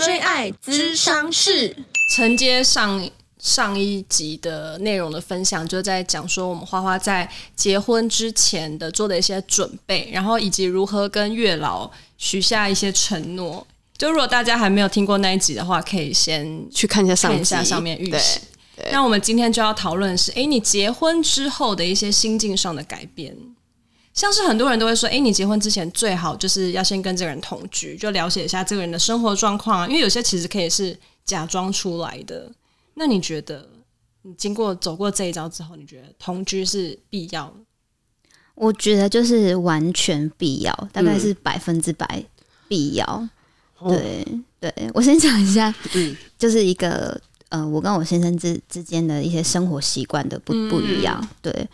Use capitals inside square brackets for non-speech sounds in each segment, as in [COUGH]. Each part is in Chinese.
追爱咨商室，承接上上一集的内容的分享，就在讲说我们花花在结婚之前的做的一些准备，然后以及如何跟月老许下一些承诺。就如果大家还没有听过那一集的话，可以先去看一下上看一下上面预习。那我们今天就要讨论是，哎，你结婚之后的一些心境上的改变。像是很多人都会说，哎，你结婚之前最好就是要先跟这个人同居，就了解一下这个人的生活状况啊。因为有些其实可以是假装出来的。那你觉得，你经过走过这一招之后，你觉得同居是必要的？我觉得就是完全必要，大概是百分之百必要。嗯、对对，我先讲一下，嗯，就是一个呃，我跟我先生之之间的一些生活习惯的不不一样，对。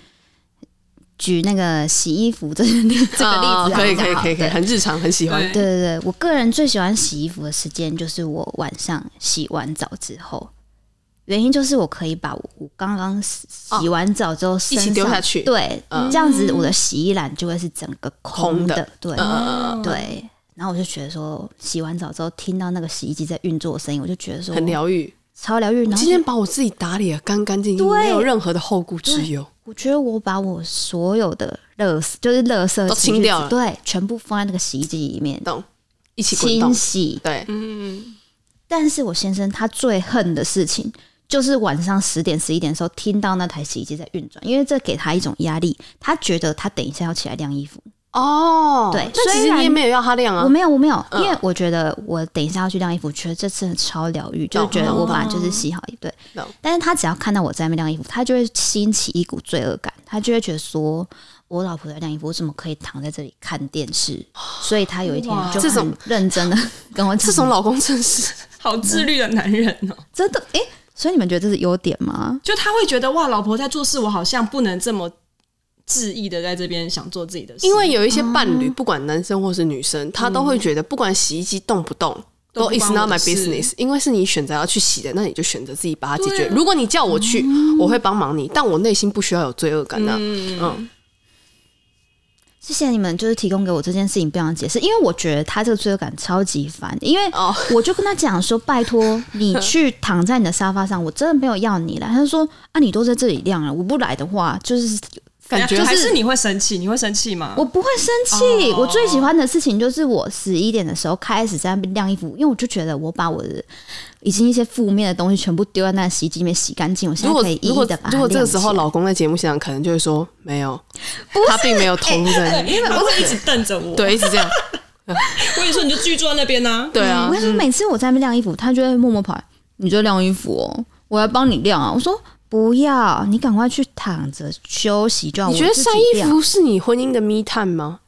举那个洗衣服这个例这个例子，哦，可以可以可以可以，很日常，很喜欢。对对对，我个人最喜欢洗衣服的时间就是我晚上洗完澡之后，原因就是我可以把我刚刚洗完澡之后一起丢下去，对，嗯，这样子我的洗衣篮就会是整个空的，空的对，嗯，对。然后我就觉得说，洗完澡之后听到那个洗衣机在运作的声音，我就觉得说很疗愈，超疗愈。我今天把我自己打理的干干净净，没有任何的后顾之忧。我觉得我把我所有的垃圾，就是乐色都清掉了，对，全部放在那个洗衣机里面，一起清洗。对，嗯。但是我先生他最恨的事情，就是晚上十点十一点的时候听到那台洗衣机在运转，因为这给他一种压力，他觉得他等一下要起来晾衣服。哦，对，那其实你也没有要他晾啊，我没有，我没有，因为我觉得我等一下要去晾衣服，觉得这次超疗愈，就觉得我把就是洗好一对。但是他只要看到我在那边晾衣服，他就会兴起一股罪恶感，他就会觉得说，我老婆在晾衣服，我怎么可以躺在这里看电视？所以他有一天就很认真的跟我讲，这种老公真是好自律的男人哦，真的，哎，所以你们觉得这是优点吗？就他会觉得哇，老婆在做事，我好像不能这么。恣意的在这边想做自己的事，因为有一些伴侣，不管男生或是女生，他都会觉得，不管洗衣机动不动，都 is not my business。因为是你选择要去洗的，那你就选择自己把它解决。如果你叫我去，我会帮忙你，但我内心不需要有罪恶感的。嗯，谢谢你们，就是提供给我这件事情不想解释，因为我觉得他这个罪恶感超级烦。因为我就跟他讲说，拜托你去躺在你的沙发上，我真的没有要你来。他就说啊，你都在这里晾了，我不来的话，就是。感觉还是你会生气，你会生气吗？我不会生气。我最喜欢的事情就是我十一点的时候开始在那边晾衣服，因为我就觉得我把我的已经一些负面的东西全部丢在那洗衣机里面洗干净。我现在可以一一的。如果这个时候老公在节目现场，可能就会说没有，他并没有同人，因为他会一直瞪着我，对，一直这样。[LAUGHS] 我跟你说，你就继续坐在那边呢。对啊，我跟你说，每次我在那边晾衣服，他就会默默跑，你就晾衣服哦，我要帮你晾啊。我说。不要，你赶快去躺着休息就好。你觉得晒衣服是你婚姻的 me time 吗？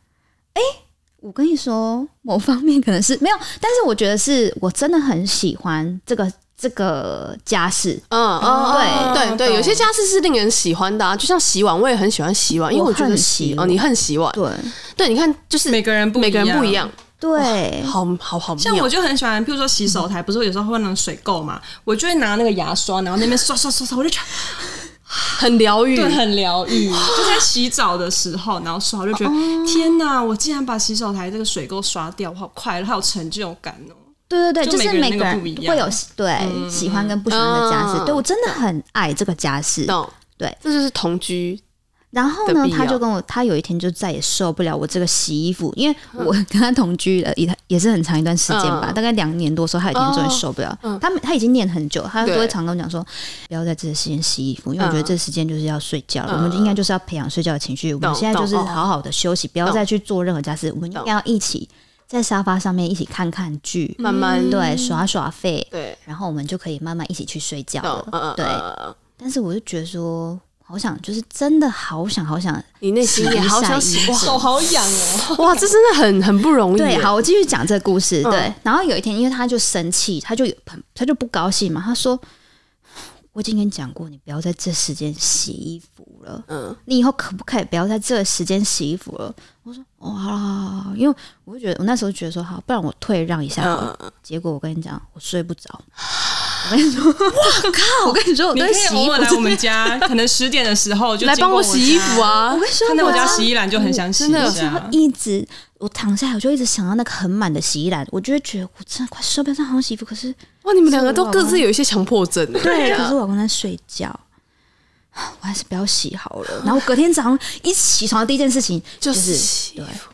哎、欸，我跟你说，某方面可能是没有，但是我觉得是我真的很喜欢这个这个家事。嗯嗯，对对对，有些家事是令人喜欢的啊，就像洗碗，我也很喜欢洗碗，因为我觉得洗哦，你恨洗碗，对对，你看就是每个人不每个人不一样。对，好好好，像我就很喜欢，譬如说洗手台，不是有时候会那种水垢嘛，我就会拿那个牙刷，然后那边刷刷刷刷，我就觉得 [GASPS] 很疗愈，对，很疗愈。[GASPS] 就在洗澡的时候，然后刷，我就觉得天哪，我竟然把洗手台这个水垢刷掉，我好快乐，好有成就感哦。对对对，就是每个人会有对喜欢跟不喜欢的家事，对我真的很爱这个家事，对，这就是同居。然后呢，他就跟我，他有一天就再也受不了我这个洗衣服，因为我跟他同居了也也是很长一段时间吧，嗯、大概两年多时候，他有一天终于受不了。嗯、他他已经念很久，他都会常跟我讲说，不要在这个时间洗衣服，因为我觉得这个时间就是要睡觉了，嗯、我们应该就是要培养睡觉的情绪。我们现在就是好好的休息，不要再去做任何家事，我们应该要一起在沙发上面一起看看剧，慢慢对耍耍废，对，然后我们就可以慢慢一起去睡觉了。对，但是我就觉得说。好想，就是真的好想好想，你内心也好想洗，手好痒哦！[LAUGHS] 哇，这真的很很不容易。对，好，我继续讲这个故事。对，嗯、然后有一天，因为他就生气，他就有很，他就不高兴嘛。他说：“我已经跟你讲过，你不要在这时间洗衣服了。嗯，你以后可不可以不要在这时间洗衣服了？”我说：“哦，好好好了，因为我就觉得我那时候觉得说好，不然我退让一下。嗯”结果我跟你讲，我睡不着。我跟你说，我靠！我跟你说，我你可以偶尔来我们家，可能十点的时候 [LAUGHS] 就来帮我洗衣服啊！我跟你说，看到我家洗衣篮就很想洗真的，一直我躺下来，我就一直想到那个很满的洗衣篮，我就会觉得我真的快受不了，这样好像洗衣服。可是哇，你们两个都各自有一些强迫症，对。可是我老公在睡觉，我还是不要洗好了。然后隔天早上一起床的第一件事情就是洗衣服。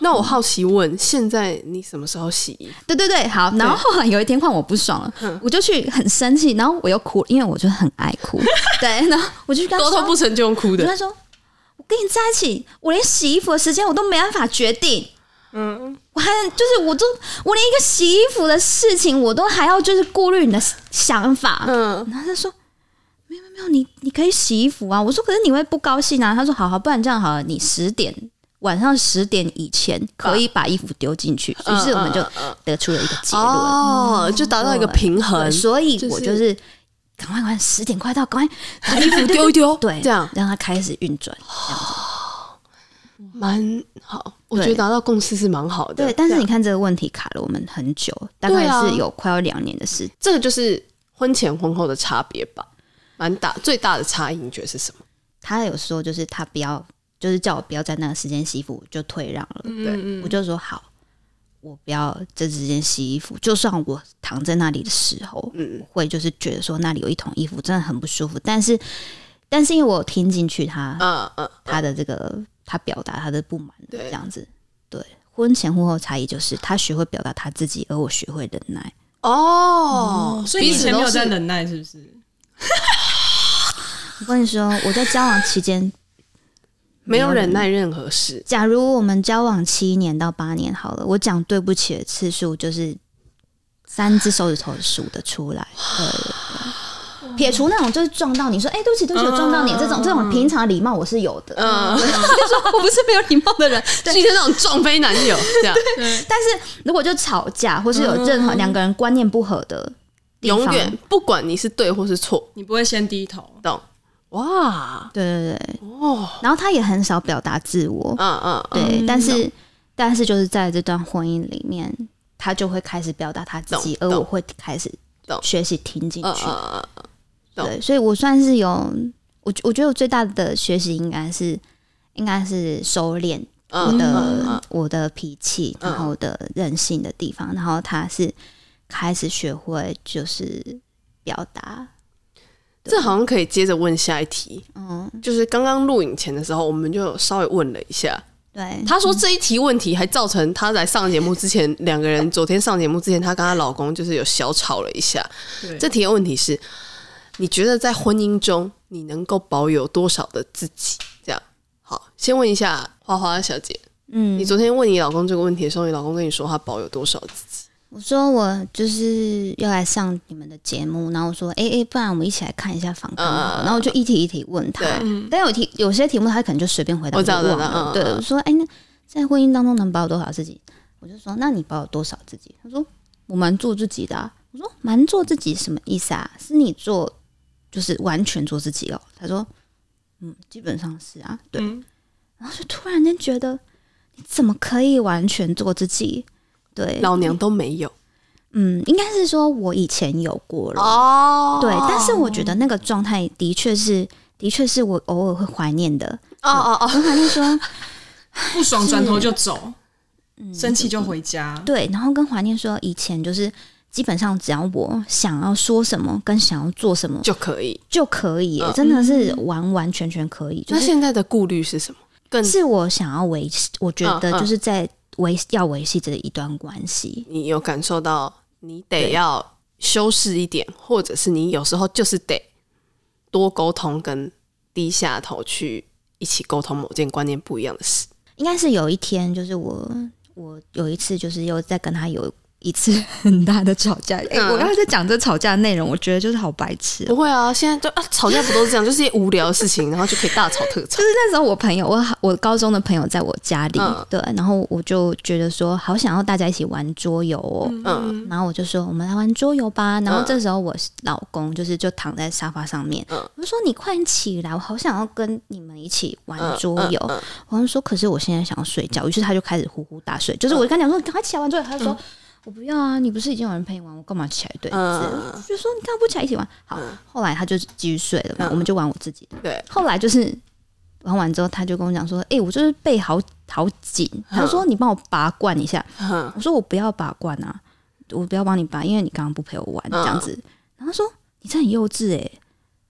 那我好奇问，现在你什么时候洗衣服？对对对，好。然后后来有一天换我不爽了，我就去很生气，然后我又哭，因为我就很爱哭。[LAUGHS] 对，然后我就跟他说，沟通不成就用哭的。他说：“我跟你在一起，我连洗衣服的时间我都没办法决定。嗯，我还就是我都我连一个洗衣服的事情我都还要就是顾虑你的想法。嗯，然后他说：没有没有，你你可以洗衣服啊。我说：可是你会不高兴啊。他说：好好，不然这样好了，你十点。”晚上十点以前可以把衣服丢进去，于是我们就得出了一个结论，哦，就达到一个平衡。所以我就是赶快赶快，十点快到，赶快把衣服丢一丢，对，这样让它开始运转，这样子蛮好。我觉得达到共识是蛮好的。对，但是你看这个问题卡了我们很久，大概是有快要两年的时间。这个就是婚前婚后的差别吧，蛮大。最大的差异你觉得是什么？他有说就是他不要。就是叫我不要在那个时间洗衣服，就退让了。对、嗯，我就说好，我不要这时间洗衣服。就算我躺在那里的时候，嗯，会就是觉得说那里有一桶衣服真的很不舒服。但是，但是因为我听进去他，嗯嗯，他的这个他表达他的不满，这样子。对，婚前婚后差异就是他学会表达他自己，而我学会忍耐。哦，所以以前没有在忍耐，是不是？[LAUGHS] 我跟你说，我在交往期间。没有忍耐任何事。假如我们交往七年到八年好了，我讲对不起的次数就是三只手指头数得出来。[SIGHS] 对撇除那种就是撞到你说，哎、欸，对不起，对不起，我撞到你，这种这种平常的礼貌我是有的。嗯，[LAUGHS] 就说我不是没有礼貌的人，[LAUGHS] 是那种撞飞男友 [LAUGHS] 这样。对，但是如果就吵架或是有任何两个人观念不合的，永远不管你是对或是错，你不会先低头，懂？哇，对对对，哦，然后他也很少表达自我，嗯嗯，对，但是但是就是在这段婚姻里面，他就会开始表达他自己，而我会开始学习听进去，对，所以我算是有，我我觉得我最大的学习应该是应该是收敛我的我的脾气，然后我的任性的地方，然后他是开始学会就是表达。这好像可以接着问下一题，嗯，就是刚刚录影前的时候，我们就稍微问了一下，对，他说这一题问题还造成他在上节目之前，两个人昨天上节目之前，他跟他老公就是有小吵了一下。对，这题的问题是，你觉得在婚姻中你能够保有多少的自己？这样，好，先问一下花花小姐，嗯，你昨天问你老公这个问题的时候，你老公跟你说他保有多少自己？我说我就是要来上你们的节目，然后我说，哎、欸、哎，不然我们一起来看一下访谈，然后我就一题一题问他，但有题有些题目他可能就随便回答，我忘了。对，我说，哎，那在婚姻当中能保有多少自己？我就说，那你保有多少自己？他说，我蛮做自己的、啊。我说，蛮做自己什么意思啊？是你做，就是完全做自己哦。他说，嗯，基本上是啊，对。然后就突然间觉得，你怎么可以完全做自己？对，老娘都没有。嗯，应该是说我以前有过了哦。对，但是我觉得那个状态的确是，的确是我偶尔会怀念的。哦哦哦，我怀念说不爽转头就走，生气就回家。对，然后跟怀念说以前就是基本上只要我想要说什么跟想要做什么就可以就可以，真的是完完全全可以。那现在的顾虑是什么？更是我想要维持，我觉得就是在。维要维系这一段关系，你有感受到你得要修饰一点，或者是你有时候就是得多沟通，跟低下头去一起沟通某件观念不一样的事。应该是有一天，就是我我有一次就是又在跟他有。一次很大的吵架，哎、欸，我刚才在讲这吵架的内容，我觉得就是好白痴、喔。不会啊，现在就啊，吵架不都是这样，就是一些无聊的事情，然后就可以大吵特吵。[LAUGHS] 就是那时候我朋友，我我高中的朋友在我家里，嗯、对，然后我就觉得说，好想要大家一起玩桌游哦，嗯，然后我就说，我们来玩桌游吧。然后这时候我老公就是就躺在沙发上面，嗯、我就说你快点起来，我好想要跟你们一起玩桌游。我就说，可是我现在想要睡觉，于是他就开始呼呼大睡。就是我就跟他讲说，赶快起来玩桌游，他就说。我不要啊，你不是已经有人陪你玩，我干嘛起来对？嗯，就说你干嘛不起来一起玩？好，后来他就继续睡了嘛，我们就玩我自己的。对，后来就是玩完之后，他就跟我讲说：“哎，我就是背好好紧。”他说：“你帮我拔罐一下。”我说：“我不要拔罐啊，我不要帮你拔，因为你刚刚不陪我玩这样子。”然后他说：“你这很幼稚哎。”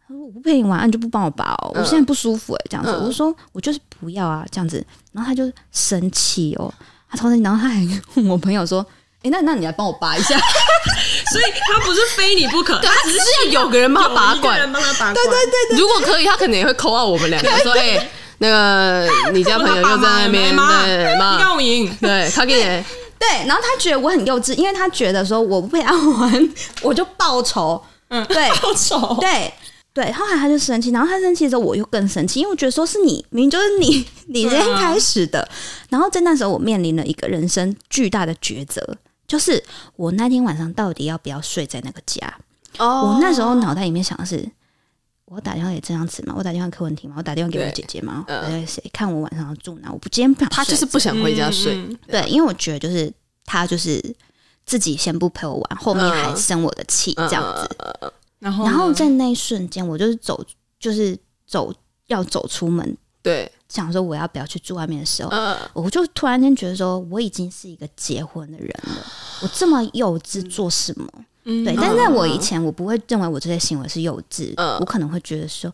他说：“我不陪你玩，啊你就不帮我拔哦，我现在不舒服哎，这样子。”我说：“我就是不要啊，这样子。”然后他就生气哦，他超生气，然后他还问我朋友说。哎，那那你来帮我拔一下，[LAUGHS] 所以他不是非你不可，[LAUGHS] 他只是要有个人帮他拔罐，帮他拔罐。对对对对，如果可以，他可能也会 call out 我们两个说：“哎，[LAUGHS] 那个你家朋友又在那边，对赢。”对他给你对，然后他觉得我很幼稚，因为他觉得说我不陪他玩，我就报仇。嗯，对，报仇，对。对，后来他就生气，然后他生气的时候，我又更生气，因为我觉得说是你，明明就是你，你先开始的。啊、然后在那时候，我面临了一个人生巨大的抉择，就是我那天晚上到底要不要睡在那个家？哦，我那时候脑袋里面想的是，我打电话给郑样子吗？我打电话给柯文婷吗？我打电话给我姐姐吗？我打电话谁？看我晚上要住哪？我不，今天不想，他就是不想回家睡。对，因为我觉得就是他就是自己先不陪我玩，后面还生我的气，这样子。然后，然后在那一瞬间，我就是走，就是走，要走出门，对，想说我要不要去住外面的时候，呃、我就突然间觉得说，我已经是一个结婚的人了，我这么幼稚做什么？嗯、对，但在我以前，我不会认为我这些行为是幼稚，呃、我可能会觉得说，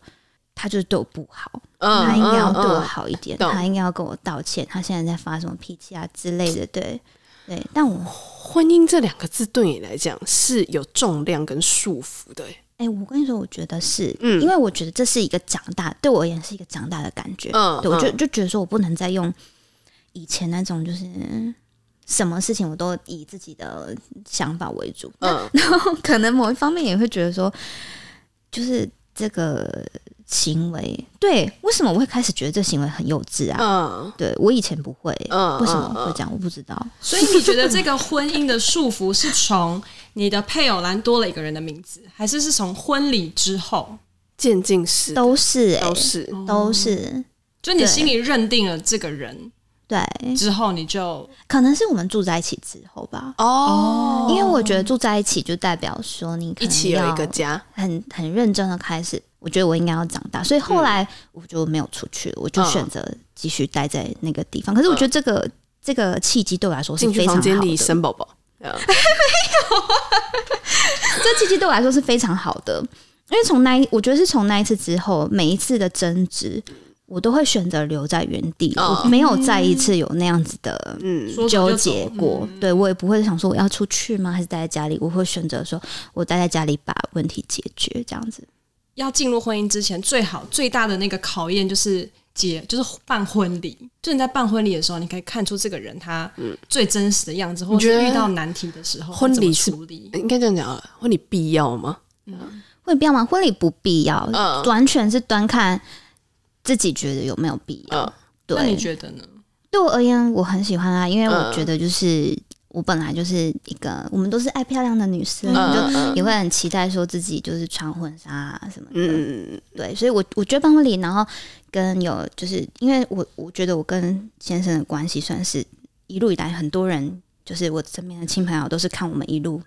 他就是对我不好，呃、他应该要对我好一点，呃、他应该要跟我道歉，他现在在发什么脾气啊之类的，对。对，但我婚姻这两个字对你来讲是有重量跟束缚的。哎，我跟你说，我觉得是，嗯，因为我觉得这是一个长大，对我而言是一个长大的感觉。嗯，对，我就就觉得说我不能再用以前那种，就是什么事情我都以自己的想法为主。嗯，[LAUGHS] 然后可能某一方面也会觉得说，就是这个。行为对，为什么我会开始觉得这行为很幼稚啊？嗯，对我以前不会，嗯，为什么会这样？我不知道。所以你觉得这个婚姻的束缚是从你的配偶栏多了一个人的名字，还是是从婚礼之后渐进式？都是，都是，都是。就你心里认定了这个人。对，之后你就可能是我们住在一起之后吧。哦，因为我觉得住在一起就代表说你一起有一个家，很很认真的开始。我觉得我应该要长大，所以后来我就没有出去了，我就选择继续待在那个地方。可是我觉得这个这个契机对我来说是非常好的。进去房间里生宝宝，[LAUGHS] 没有，这契机对我来说是非常好的，因为从那一，我觉得是从那一次之后，每一次的争执。我都会选择留在原地，哦、我没有再一次有那样子的嗯纠结过。嗯、对我也不会想说我要出去吗？还是待在家里？我会选择说我待在家里把问题解决。这样子，要进入婚姻之前，最好最大的那个考验就是结，就是办婚礼。就你在办婚礼的时候，你可以看出这个人他最真实的样子，嗯、或者遇到难题的时候，婚礼处理应该这样讲啊？婚礼必要吗？嗯，婚礼必要吗？婚礼不必要，嗯、完全是端看。自己觉得有没有必要？对，那你觉得呢？对我而言，我很喜欢啊，因为我觉得就是我本来就是一个，我们都是爱漂亮的女生，就也会很期待说自己就是穿婚纱啊什么的。嗯，对，所以我我觉得办婚礼，然后跟有就是因为我我觉得我跟先生的关系算是一路以来，很多人就是我身边的亲朋友都是看我们一路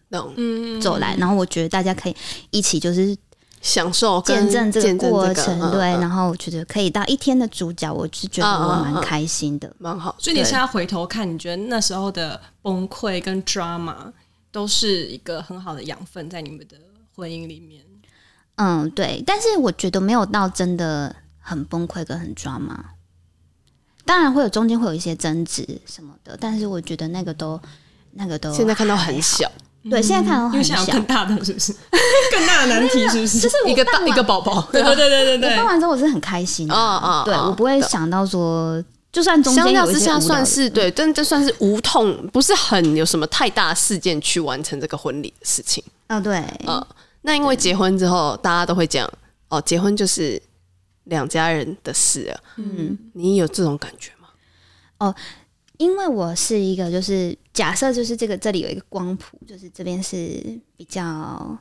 走来，然后我觉得大家可以一起就是。享受见证这个过程，这个、对，嗯、然后我觉得可以到一天的主角，我是觉得我蛮开心的，蛮好。所以你现在回头看，你觉得那时候的崩溃跟 drama 都是一个很好的养分，在你们的婚姻里面。嗯，对。但是我觉得没有到真的很崩溃跟很 drama，当然会有中间会有一些争执什么的，但是我觉得那个都那个都现在看到很小。对，现在看到很小，更大的是不是？[LAUGHS] 更大的难题是不是？[LAUGHS] 就是一个大一个宝宝。对对对对对。我办完之后我是很开心的。啊啊！对，我不会想到说，就算中间有一些无聊，相较之下算是对，但这算是无痛，不是很有什么太大事件去完成这个婚礼的事情。啊，对。嗯，那因为结婚之后，大家都会讲哦，结婚就是两家人的事了。嗯，你有这种感觉吗？哦。因为我是一个，就是假设，就是这个这里有一个光谱，就是这边是比较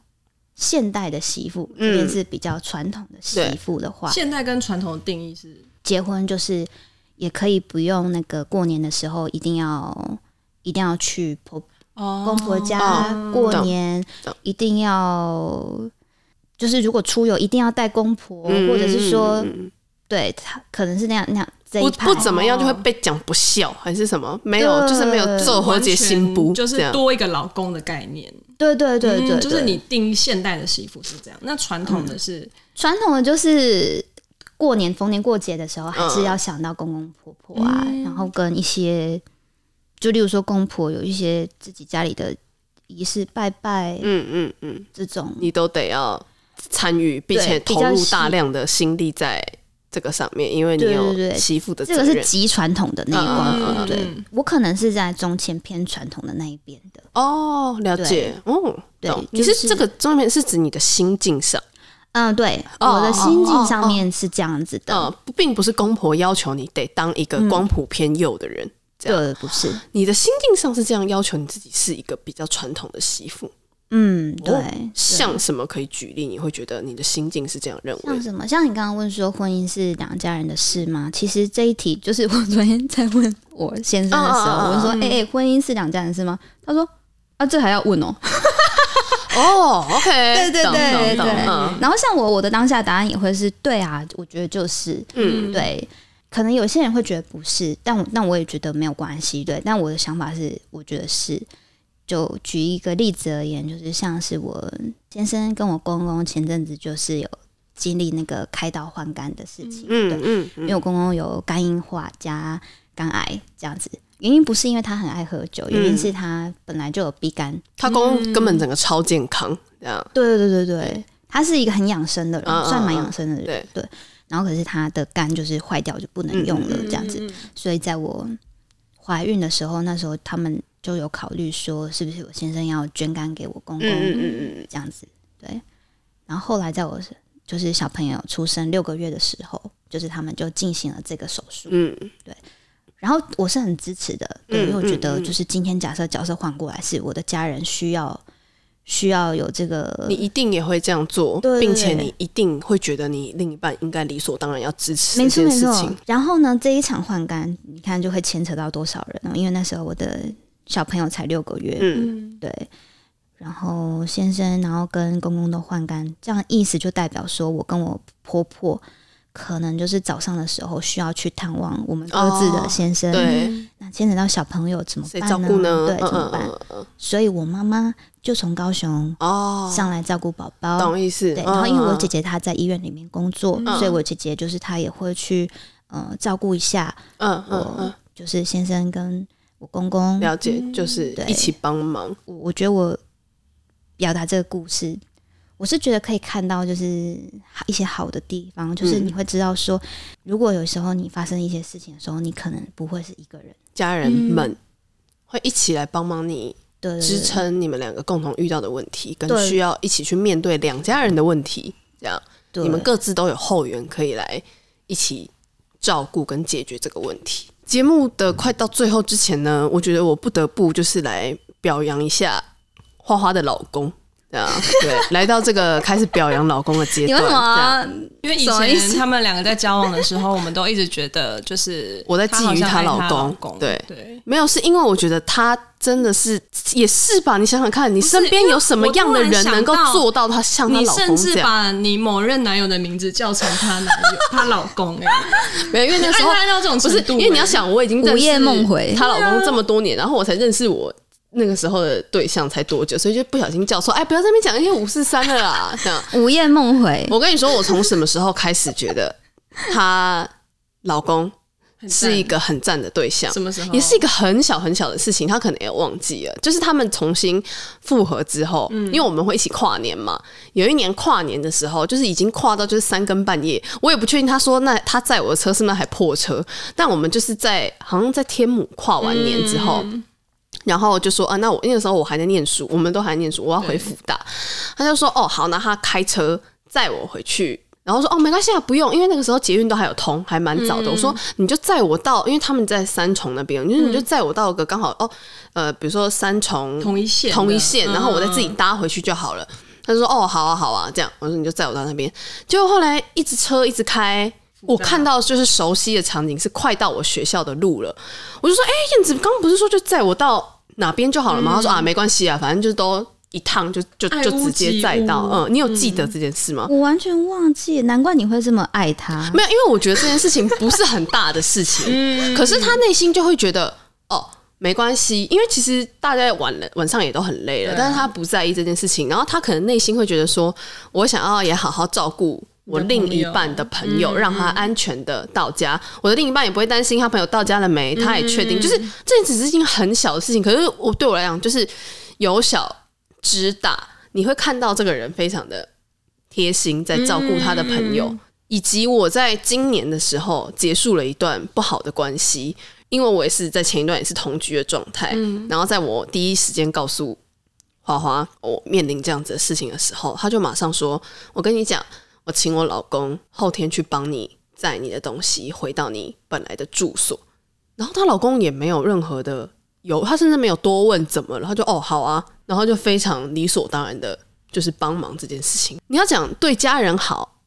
现代的媳妇，嗯、这边是比较传统的媳妇的话，现代跟传统的定义是结婚就是也可以不用那个过年的时候一定要一定要去婆公婆家过年一定要，就是如果出游一定要带公婆，或者是说，对他可能是那样那样。不不怎么样就会被讲不孝还是什么？没有，就是没有做和解心不，就是多一个老公的概念。对对对对，就是你定义现代的媳妇是这样，那传统的是传统的就是过年逢年过节的时候还是要想到公公婆婆啊，然后跟一些就例如说公婆有一些自己家里的仪式拜拜，嗯嗯嗯，这种你都得要参与，并且投入大量的心力在。这个上面，因为你有媳妇的这个是极传统的那一关。对，我可能是在中间偏传统的那一边的。哦，了解。哦，对，你是这个中间是指你的心境上。嗯，对，我的心境上面是这样子的。嗯，并不是公婆要求你得当一个光谱偏右的人。对，不是。你的心境上是这样要求你自己是一个比较传统的媳妇。嗯，对，像什么可以举例？你会觉得你的心境是这样认为？像什么？像你刚刚问说婚姻是两家人的事吗？其实这一题就是我昨天在问我先生的时候，我问说：“哎哎，婚姻是两家人的事吗？”他说：“啊，这还要问哦。[LAUGHS] ”哦，OK，[LAUGHS] 对对对对。然后像我，我的当下答案也会是对啊，我觉得就是，嗯，对。可能有些人会觉得不是，但但我也觉得没有关系，对。但我的想法是，我觉得是。就举一个例子而言，就是像是我先生跟我公公前阵子就是有经历那个开刀换肝的事情，嗯对嗯，嗯，因为我公公有肝硬化加肝癌这样子，原因不是因为他很爱喝酒，原因是他本来就有 B 肝，他公公根本整个超健康，这样，对对对对对，他是一个很养生的人，嗯、算蛮养生的人，对对，然后可是他的肝就是坏掉就不能用了这样子，嗯、所以在我怀孕的时候，那时候他们。就有考虑说，是不是我先生要捐肝给我公公，嗯嗯这样子，对。然后后来在我就是小朋友出生六个月的时候，就是他们就进行了这个手术，嗯，对。然后我是很支持的，对，因为我觉得就是今天假设角色换过来，是我的家人需要需要有这个，你一定也会这样做，并且你一定会觉得你另一半应该理所当然要支持这件事情。没错没错。然后呢，这一场换肝，你看就会牵扯到多少人呢？因为那时候我的。小朋友才六个月，嗯，对，然后先生，然后跟公公都换肝，这样意思就代表说我跟我婆婆可能就是早上的时候需要去探望我们各自的先生，对，那牵扯到小朋友怎么办呢？照顾呢？对，怎么办？所以我妈妈就从高雄哦。上来照顾宝宝，懂意思？对，然后因为我姐姐她在医院里面工作，所以我姐姐就是她也会去呃照顾一下，嗯嗯，就是先生跟。我公公了解，就是一起帮忙。我我觉得我表达这个故事，我是觉得可以看到，就是一些好的地方，就是你会知道说，如果有时候你发生一些事情的时候，你可能不会是一个人，家人们会一起来帮忙你，支撑你们两个共同遇到的问题，跟需要一起去面对两家人的问题，这样。你们各自都有后援可以来一起照顾跟解决这个问题。节目的快到最后之前呢，我觉得我不得不就是来表扬一下花花的老公。啊，[LAUGHS] 对，来到这个开始表扬老公的阶段。你为什么？因为以前他们两个在交往的时候，我们都一直觉得就是我在觊觎她老公。对对，没有，是因为我觉得他真的是也是吧？你想想看，你身边有什么样的人能够做到他像他老公这样？你甚至把你某任男友的名字叫成他男友、他老公哎，没有，因为那时候到这种程度，因为你要想，我已经午夜梦回她老公这么多年，然后我才认识我。那个时候的对象才多久，所以就不小心叫错：“哎，不要在那边讲一些五四三的啦。” [LAUGHS] 这样午夜梦回。我跟你说，我从什么时候开始觉得她老公是一个很赞的对象？什么时候？也是一个很小很小的事情，他可能也忘记了。就是他们重新复合之后，嗯，因为我们会一起跨年嘛。有一年跨年的时候，就是已经跨到就是三更半夜，我也不确定。他说那他载我的车是那台破车，但我们就是在好像在天母跨完年之后。嗯然后就说啊，那我那个时候我还在念书，我们都还在念书，我要回复大。他就说哦，好，那他开车载我回去。然后说哦，没关系啊，不用，因为那个时候捷运都还有通，还蛮早的。嗯、我说你就载我到，因为他们在三重那边，你说你就载我到个刚好哦，呃，比如说三重同一线，同一线，然后我再自己搭回去就好了。嗯、他就说哦，好啊，好啊，这样。我说你就载我到那边。结果后来一直车一直开，我看到就是熟悉的场景是快到我学校的路了。我就说哎，燕子刚刚不是说就载我到？哪边就好了嘛。他说啊，没关系啊，反正就都一趟就就就直接载到。嗯，你有记得这件事吗？我完全忘记，难怪你会这么爱他。没有，因为我觉得这件事情不是很大的事情，[LAUGHS] 可是他内心就会觉得哦。没关系，因为其实大家晚了，晚上也都很累了，但是他不在意这件事情，然后他可能内心会觉得说，我想要也好好照顾我另一半的朋友，让他安全的到家，我的另一半也不会担心他朋友到家了没，他也确定，就是这只是一件很小的事情，可是我对我来讲就是由小知大，你会看到这个人非常的贴心，在照顾他的朋友，以及我在今年的时候结束了一段不好的关系。因为我也是在前一段也是同居的状态，嗯、然后在我第一时间告诉花花我面临这样子的事情的时候，他就马上说：“我跟你讲，我请我老公后天去帮你载你的东西回到你本来的住所。”然后她老公也没有任何的有，他甚至没有多问怎么了，他就哦好啊，然后就非常理所当然的，就是帮忙这件事情。你要讲对家人好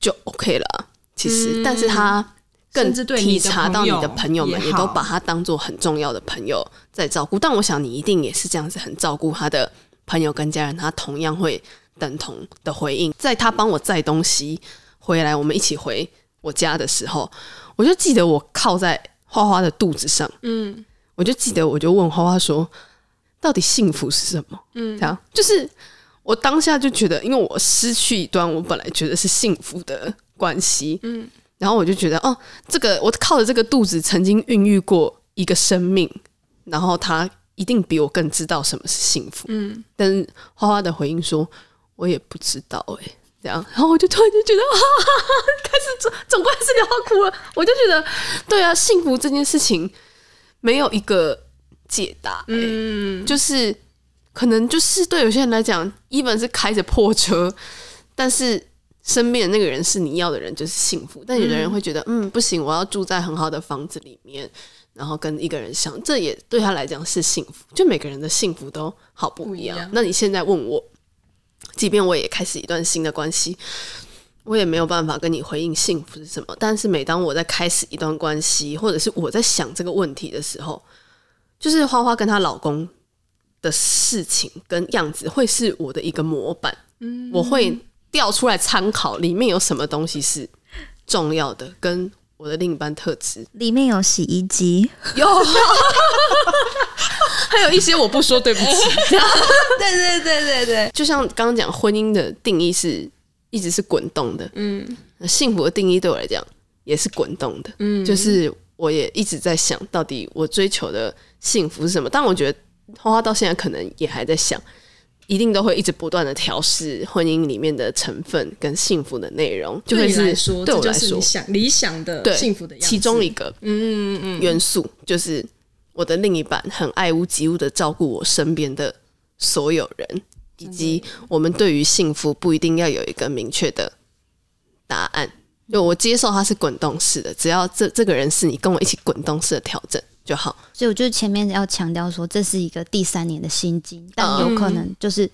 就 OK 了，其实，嗯、但是他。更体察到你的朋友们也都把他当做很重要的朋友在照顾，但我想你一定也是这样子很照顾他的朋友跟家人，他同样会等同的回应。在他帮我载东西回来，我们一起回我家的时候，我就记得我靠在花花的肚子上，嗯，我就记得我就问花花说，到底幸福是什么？嗯，这样就是我当下就觉得，因为我失去一段我本来觉得是幸福的关系，嗯。然后我就觉得，哦，这个我靠着这个肚子曾经孕育过一个生命，然后他一定比我更知道什么是幸福。嗯，但是花花的回应说，我也不知道哎，这样，然后我就突然就觉得，[LAUGHS] 哈哈哈，开始总总归是要哭了。我就觉得，对啊，幸福这件事情没有一个解答。嗯，就是可能就是对有些人来讲，even 是开着破车，但是。身边的那个人是你要的人，就是幸福。但有的人会觉得，嗯，嗯，不行，我要住在很好的房子里面，然后跟一个人相，这也对他来讲是幸福。就每个人的幸福都好不一样。不一样。那你现在问我，即便我也开始一段新的关系，我也没有办法跟你回应幸福是什么。但是每当我在开始一段关系，或者是我在想这个问题的时候，就是花花跟她老公的事情跟样子，会是我的一个模板。嗯，我会。调出来参考，里面有什么东西是重要的？跟我的另一半特质，里面有洗衣机，有，[LAUGHS] 还有一些我不说对不起。[LAUGHS] 对对对对对，就像刚刚讲，婚姻的定义是一直是滚动的，嗯，幸福的定义对我来讲也是滚动的，嗯，就是我也一直在想到底我追求的幸福是什么？但我觉得花花到现在可能也还在想。一定都会一直不断的调试婚姻里面的成分跟幸福的内容，就会是对我来说想理想的幸福的。其中一个嗯嗯嗯元素就是我的另一半很爱屋及乌的照顾我身边的所有人，以及我们对于幸福不一定要有一个明确的答案。就我接受它是滚动式的，只要这这个人是你跟我一起滚动式的调整。就好，所以我就前面要强调说，这是一个第三年的心经，但有可能就是。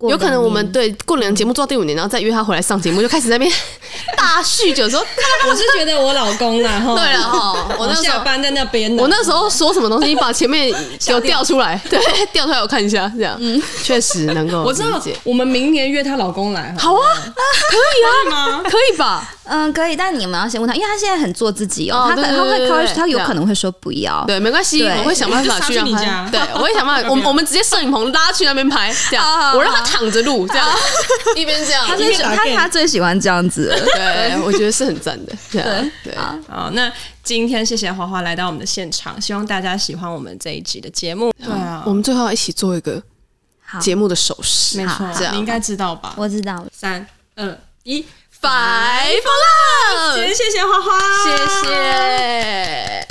有可能我们对过两节目做到第五年，然后再约他回来上节目，就开始在那边 [LAUGHS] 大酗酒说。[LAUGHS] 我是觉得我老公啦，[LAUGHS] 哈，对了哈，我那时候班在那边，我那时候说什么东西，你把前面给我调出来，对，调出来我看一下，这样，嗯，确实能够。我知道，我们明年约她老公来，好啊，可以啊，吗？可以吧？嗯，可以，但你们要先问他，因为他现在很做自己哦，他可能会，他会，他有可能会说不要，对，没关系，我会想办法去让他，对，我会想办法，我们我们直接摄影棚拉去那边拍，这样，我让他躺着录，这样。[LAUGHS] 一边这样，他最他他最喜欢这样子，对，我觉得是很赞的，对对。好，那今天谢谢花花来到我们的现场，希望大家喜欢我们这一集的节目。对啊，我们最后要一起做一个节目的手势，没错，这样你应该知道吧？我知道，三二一。白风浪谢谢花花。谢谢。